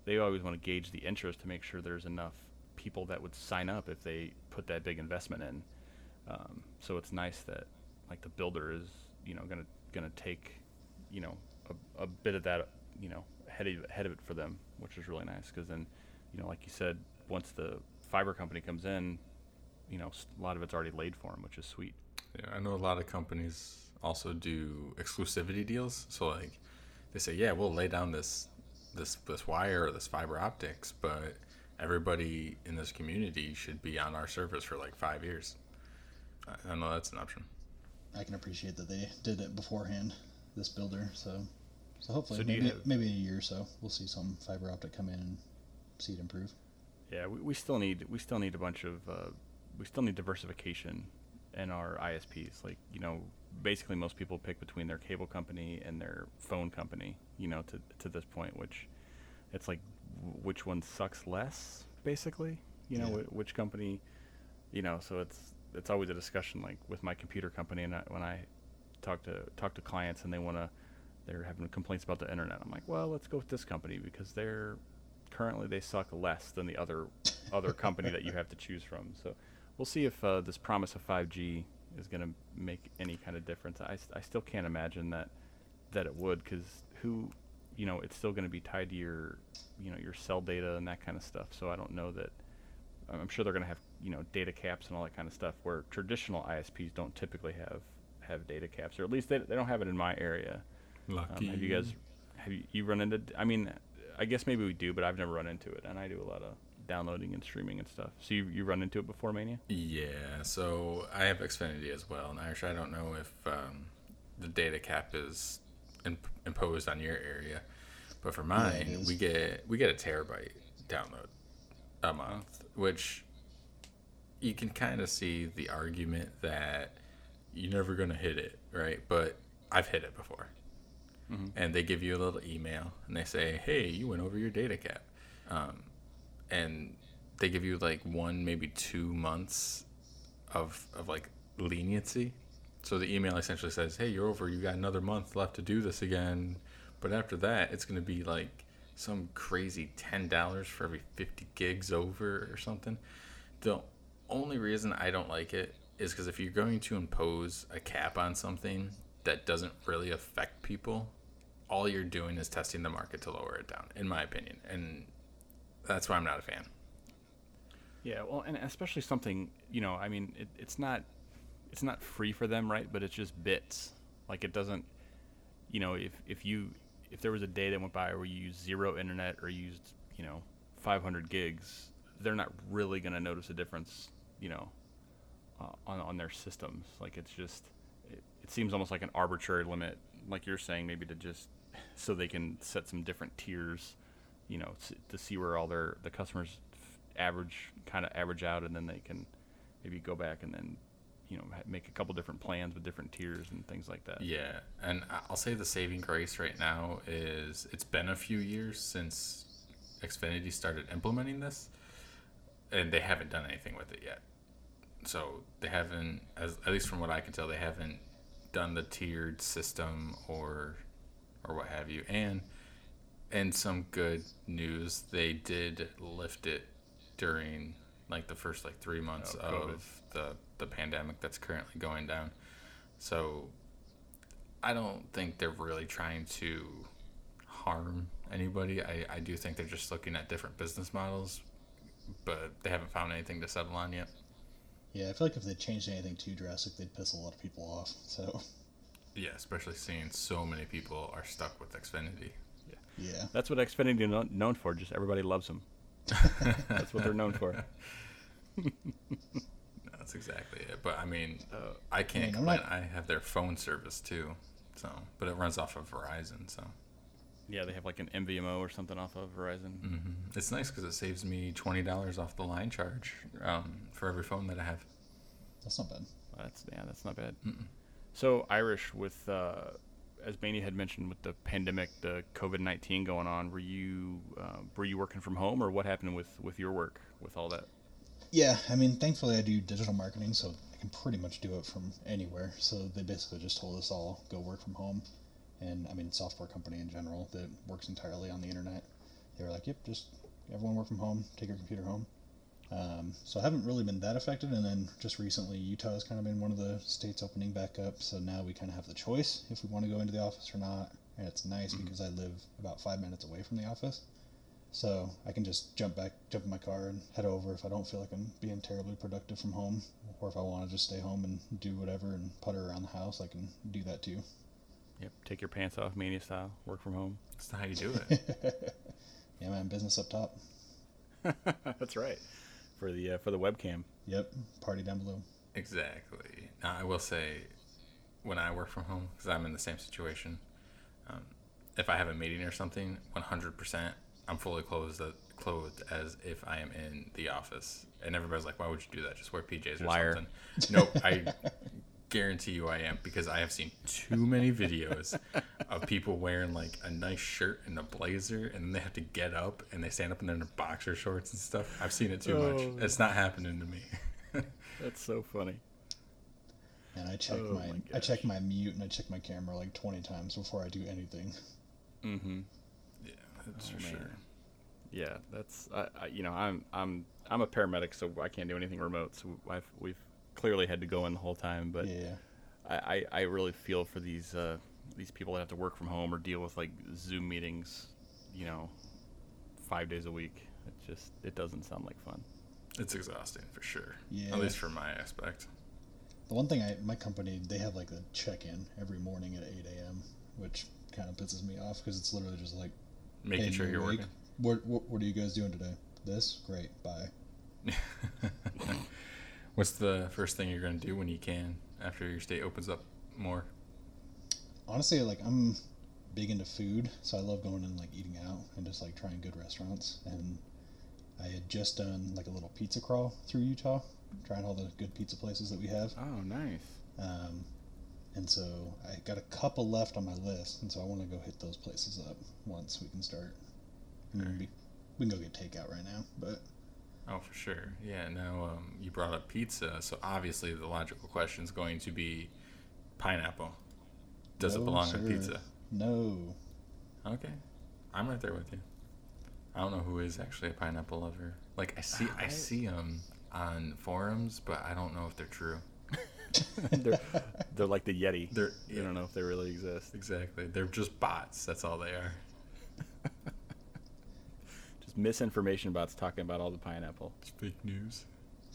they always want to gauge the interest to make sure there's enough people that would sign up if they put that big investment in. Um, so it's nice that like the builder is you know gonna gonna take you know a, a bit of that you know ahead of, ahead of it for them, which is really nice because then you know like you said once the fiber company comes in, you know a lot of it's already laid for them, which is sweet. Yeah, I know a lot of companies also do exclusivity deals. So like they say, yeah, we'll lay down this this this wire or this fiber optics, but everybody in this community should be on our service for like five years. I, I know that's an option. I can appreciate that they did it beforehand. This builder, so so hopefully So maybe have- maybe in a year or so we'll see some fiber optic come in and see it improve. Yeah, we, we still need we still need a bunch of uh, we still need diversification in our ISPs. Like you know, basically most people pick between their cable company and their phone company. You know, to to this point, which it's like which one sucks less, basically. You know, Yeah. wh- which company. You know, so it's it's always a discussion like with my computer company and I, when I talk to talk to clients and they want to they're having complaints about the internet. I'm like, well, let's go with this company because they're currently they suck less than the other other company that you have to choose from. So we'll see if uh, this promise of 5G is going to make any kind of difference. I, I still can't imagine that that it would because who you know it's still going to be tied to your you know your cell data and that kind of stuff. So I don't know that. I'm sure they're going to have you know data caps and all that kind of stuff where traditional ISPs don't typically have have data caps or at least they, they don't have it in my area. Lucky. Um, have you guys have you, you run into? I mean, I guess maybe we do, but I've never run into it, and I do a lot of downloading and streaming and stuff. So you you run into it before Mania? Yeah, so I have Xfinity as well, and actually I don't know if um, the data cap is imp- imposed on your area, but for mine is. we get we get a terabyte download a month, which you can kind of see the argument that you're never gonna hit it, right? But I've hit it before, and they give you a little email and they say, "Hey, you went over your data cap." Um, and they give you like one maybe two months of of like leniency. So the email essentially says hey you're over. You got another month left to do this again. But after that it's going to be like some crazy $10 for every 50 gigs over or something. The only reason i don't like it is because if you're going to impose a cap on something that doesn't really affect people all you're doing is testing the market to lower it down in my opinion. And that's why I'm not a fan. Yeah, well, and especially something you know, I mean, it, it's not it's not free for them, right? But it's just bits. Like it doesn't, you know, if if you if there was a day that went by where you used zero internet or used you know 500 gigs, they're not really going to notice a difference, you know, uh, on on their systems. Like it's just it, it seems almost like an arbitrary limit, like you're saying, maybe to just so they can set some different tiers you know, to see where all their the customers average kind of average out, and then they can maybe go back and then you know make a couple different plans with different tiers and things like that. Yeah, and I'll say the saving grace right now is it's been a few years since Xfinity started implementing this, and they haven't done anything with it yet. So they haven't, as at least from what I can tell, they haven't done the tiered system or or what have you. And and some good news, they did lift it during like the first like three months Oh, of the the pandemic that's currently going down. So I don't think they're really trying to harm anybody. I, I do think they're just looking at different business models, but they haven't found anything to settle on yet. Yeah, I feel like if they changed anything too drastic, they'd piss a lot of people off. So, Yeah, especially seeing so many people are stuck with Xfinity. Yeah. That's what Xfinity is known for. Just everybody loves them. That's what they're known for. That's exactly it. But I mean, Uh, I can't I mean, complain. not- I have their phone service too, so but it runs off of Verizon, so Yeah, they have like an MVNO or something off of Verizon. hmm it's nice because it saves me twenty dollars off the line charge um, for every phone that I have. That's not bad. That's yeah, that's not bad. So Irish, with uh, as Mania had mentioned, with the pandemic, the COVID nineteen going on, were you uh, were you working from home, or what happened with with your work with all that? Yeah, I mean, thankfully I do digital marketing, so I can pretty much do it from anywhere. So they basically just told us all go work from home, and I mean, software company in general that works entirely on the internet. They were like, "Yep, just everyone work from home. Take your computer home." Um, so I haven't really been that affected, and then just recently Utah has kind of been one of the states opening back up. So now we kind of have the choice if we want to go into the office or not, and it's nice because I live about five minutes away from the office. So I can just jump back, jump in my car, and head over if I don't feel like I'm being terribly productive from home, or if I want to just stay home and do whatever and putter around the house, I can do that too. Yep, take your pants off, Mania style, work from home. That's not how you do it. Yeah, man, business up top. that's right, for the uh, for the webcam. Yep, party down below. Exactly. Now, I will say, when I work from home, because I'm in the same situation, um, if I have a meeting or something, 100%, I'm fully clothed, clothed as if I am in the office. And everybody's like, why would you do that? Just wear PJs or Liar. something. Nope. I guarantee you I am because I have seen too many videos of people wearing like a nice shirt and a blazer and then they have to get up and they stand up and in their boxer shorts and stuff. I've seen it too Oh. much. It's not happening to me. That's so funny. And I check Oh my, my I check my mute and I check my camera like 20 times before I do anything. Mm-hmm. Yeah, that's Oh, for man. sure. Yeah, that's I, I, you know I'm I'm I'm a paramedic, so I can't do anything remote. So I've we've clearly had to go in the whole time, but yeah. I, I, I really feel for these uh, these people that have to work from home or deal with like Zoom meetings, you know, five days a week. It just it doesn't sound like fun. It's exhausting for sure. Yeah. At least from my aspect. The one thing I, my company, they have like a check-in every morning at 8 a.m., which kind of pisses me off because it's literally just like, Making "Hey, sure you you're awake? working. What, what, what are you guys doing today? This? Great. Bye. What's the first thing you're going to do when you can after your state opens up more? Honestly, like I'm big into food, so I love going and like eating out and just like trying good restaurants. And I had just done like a little pizza crawl through Utah, trying all the good pizza places that we have. Oh, nice. Um, and so I got a couple left on my list, and so I want to go hit those places up once we can start. I mean, we, we can go get takeout right now, but Oh, for sure. Yeah, now um, you brought up pizza, so obviously the logical question is going to be pineapple. Does it No, belong on sir. pizza? no. Okay. I'm right there with you. I don't know who is actually a pineapple lover. Like I see I I- see them on forums, but I don't know if they're true. they're they're like the Yeti. They're you don't know if they really exist. Exactly. They're just bots. That's all they are. Just misinformation bots talking about all the pineapple. It's fake news.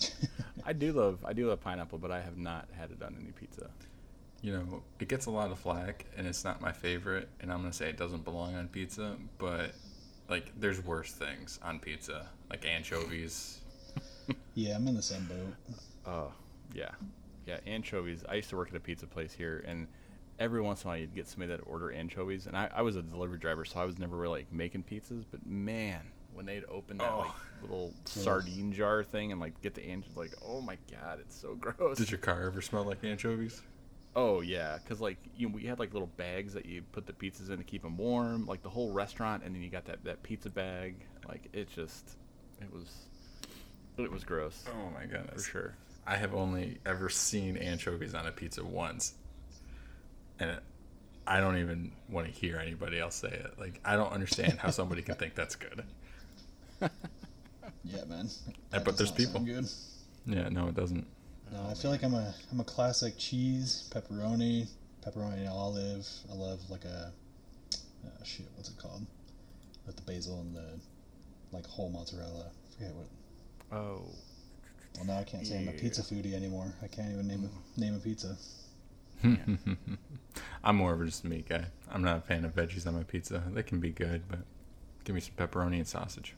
I do love I do love pineapple, but I have not had it on any pizza. You know, it gets a lot of flack and it's not my favorite and I'm going to say it doesn't belong on pizza, but like there's worse things on pizza, like anchovies. Yeah, I'm in the same boat. Oh, yeah. Yeah, anchovies. I used to work at a pizza place here, and every once in a while you'd get somebody that would order anchovies. And I, I was a delivery driver, so I was never really like making pizzas. But man, when they'd open that like Oh. little sardine jar thing and like get the anchovies, like, oh my god, it's so gross. Did your car ever smell like anchovies? Oh yeah, because like you know, we had like little bags that you put the pizzas in to keep them warm, like the whole restaurant, and then you got that that pizza bag. Like it just, it was, it was gross Oh my goodness, for sure. I have only ever seen anchovies on a pizza once, and it, I don't even want to hear anybody else say it. Like I don't understand how somebody can think that's good. Yeah, man. Yeah, That but there's people. Good. Yeah, no, it doesn't. No, I feel like I'm a I'm a classic cheese, pepperoni, pepperoni and olive. I love like a uh, shit. What's it called? With the basil and the like whole mozzarella. I forget what. Oh, Well, now I can't say I'm a pizza foodie anymore. I can't even name a name a pizza. I'm more of a just a meat guy. I'm not a fan of veggies on my pizza. They can be good, but give me some pepperoni and sausage.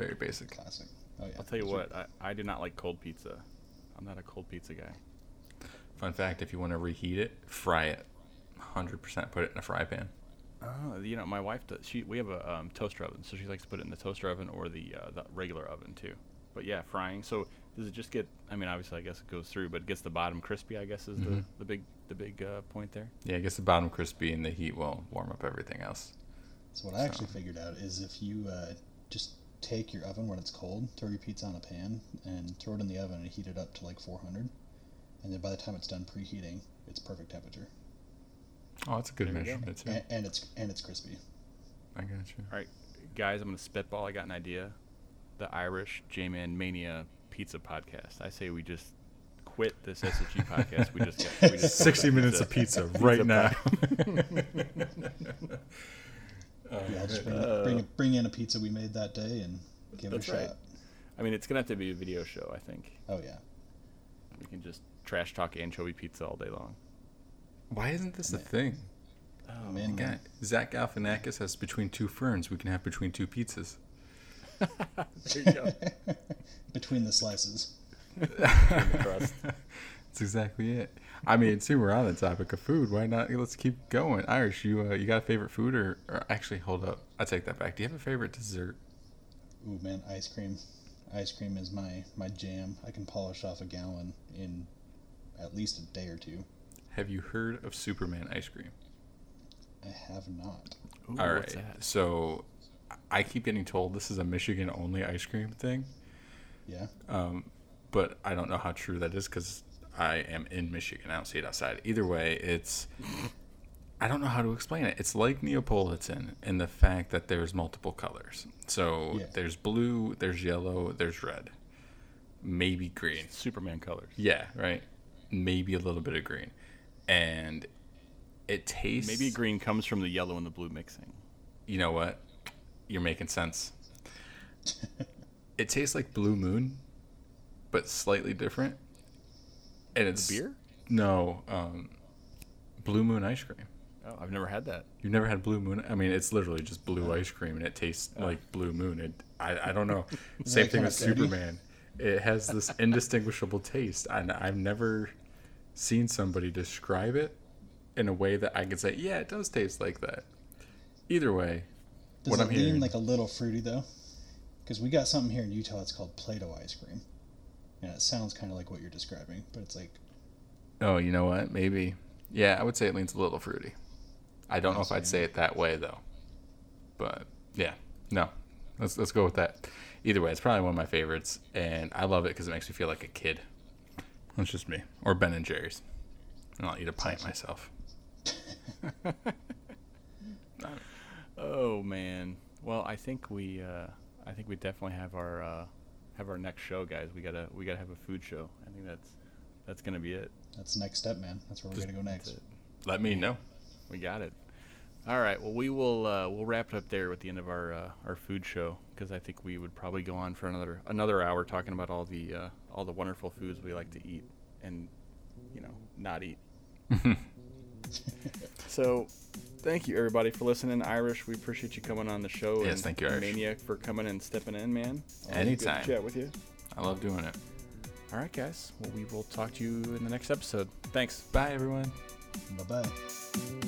Very basic. Classic. Oh yeah. I'll tell you Sure. what, I, I do not like cold pizza. I'm not a cold pizza guy. Fun fact: if you want to reheat it, fry it. 100% put it in a fry pan. Oh, you know, my wife does. She we have a um, toaster oven, so she likes to put it in the toaster oven or the uh, the regular oven too. But yeah, frying. So does it just get? I mean, obviously, I guess it goes through, but it gets the bottom crispy. I guess is the Mhm. the big the big uh, point there. Yeah, it gets the bottom crispy, and the heat will warm up everything else. So what I actually figured out is if you uh, just take your oven when it's cold, throw your pizza on a pan, and throw it in the oven and heat it up to like 400, and then by the time it's done preheating, it's perfect temperature, Oh, that's a good There you go. measurement too. and, and it's and it's crispy. I got you. All right, guys, I'm gonna spitball. I got an idea. The Irish J-Man Mania Pizza Podcast. I say we just quit this SSG podcast. We just get we just 60 minutes of pizza right now. Oh, Yeah, I'll just bring, Uh, bring bring in a pizza we made that day and give it a right. shot. I mean, it's gonna have to be a video show. I think Oh yeah. we can just trash talk anchovy pizza all day long. Why isn't this a thing? Oh man, Yeah, Zach Galifianakis has between two ferns. We can have between two pizzas. There you go. between the slices. the crust. That's exactly it. I mean, since we're on the topic of food, why not? Let's keep going. Irish, you uh, you got a favorite food, or, or actually, hold up, I take that back. Do you have a favorite dessert? Ooh man, ice cream. Ice cream is my my jam. I can polish off a gallon in at least a day or two. Have you heard of Superman ice cream? I have not. Ooh, All what's that? So, I keep getting told this is a Michigan only ice cream thing. Yeah. Um, but I don't know how true that is because I am in Michigan. I don't see it outside. Either way, it's. I don't know how to explain it. It's like Neapolitan in the fact that there's multiple colors. So Yeah. there's blue, there's yellow, there's red, maybe green. Superman colors. Yeah, right. Maybe a little bit of green, and it tastes. Maybe green comes from the yellow and the blue mixing. You know what? You're making sense. it tastes like Blue Moon, but slightly different. And it's beer? No, um, Blue Moon ice cream. Oh, I've never had that. You've never had Blue Moon? I mean, it's literally just blue ice cream, and it tastes like Blue Moon. It, I, I don't know. Same thing with dirty? Superman. It has this indistinguishable taste, and I've never seen somebody describe it in a way that I could say, yeah, it does taste like that. Either way, Does what it I'm lean hearing, like a little fruity though? Because we got something here in Utah that's called Play-Doh ice cream, and it sounds kind of like what you're describing, but it's like oh, you know what? Maybe, yeah, I would say it leans a little fruity. I don't know if I'd say it that way though, but yeah, no, let's let's go with that. Either way, it's probably one of my favorites, and I love it because it makes me feel like a kid. That's just me, or Ben and Jerry's, and I'll eat a pint myself. Oh man. Well, I think we, uh, I think we definitely have our, uh, have our next show, guys. We gotta, we gotta have a food show. I think that's, that's gonna be it. that's the next step, man. That's where we're gonna go next. Let me know. We got it. All right. Well, we will, uh, we'll wrap it up there with the end of our, uh, our food show because I think we would probably go on for another, another hour talking about all the, uh, all the wonderful foods we like to eat and, you know, not eat. so, thank you everybody for listening. Irish, we appreciate you coming on the show. Yes, and thank you, Irish. Maniac, for coming and stepping in, man. Always good to Anytime. Chat with you. I love doing it. All right, guys. Well, we will talk to you in the next episode. Thanks. Bye, everyone. Bye bye.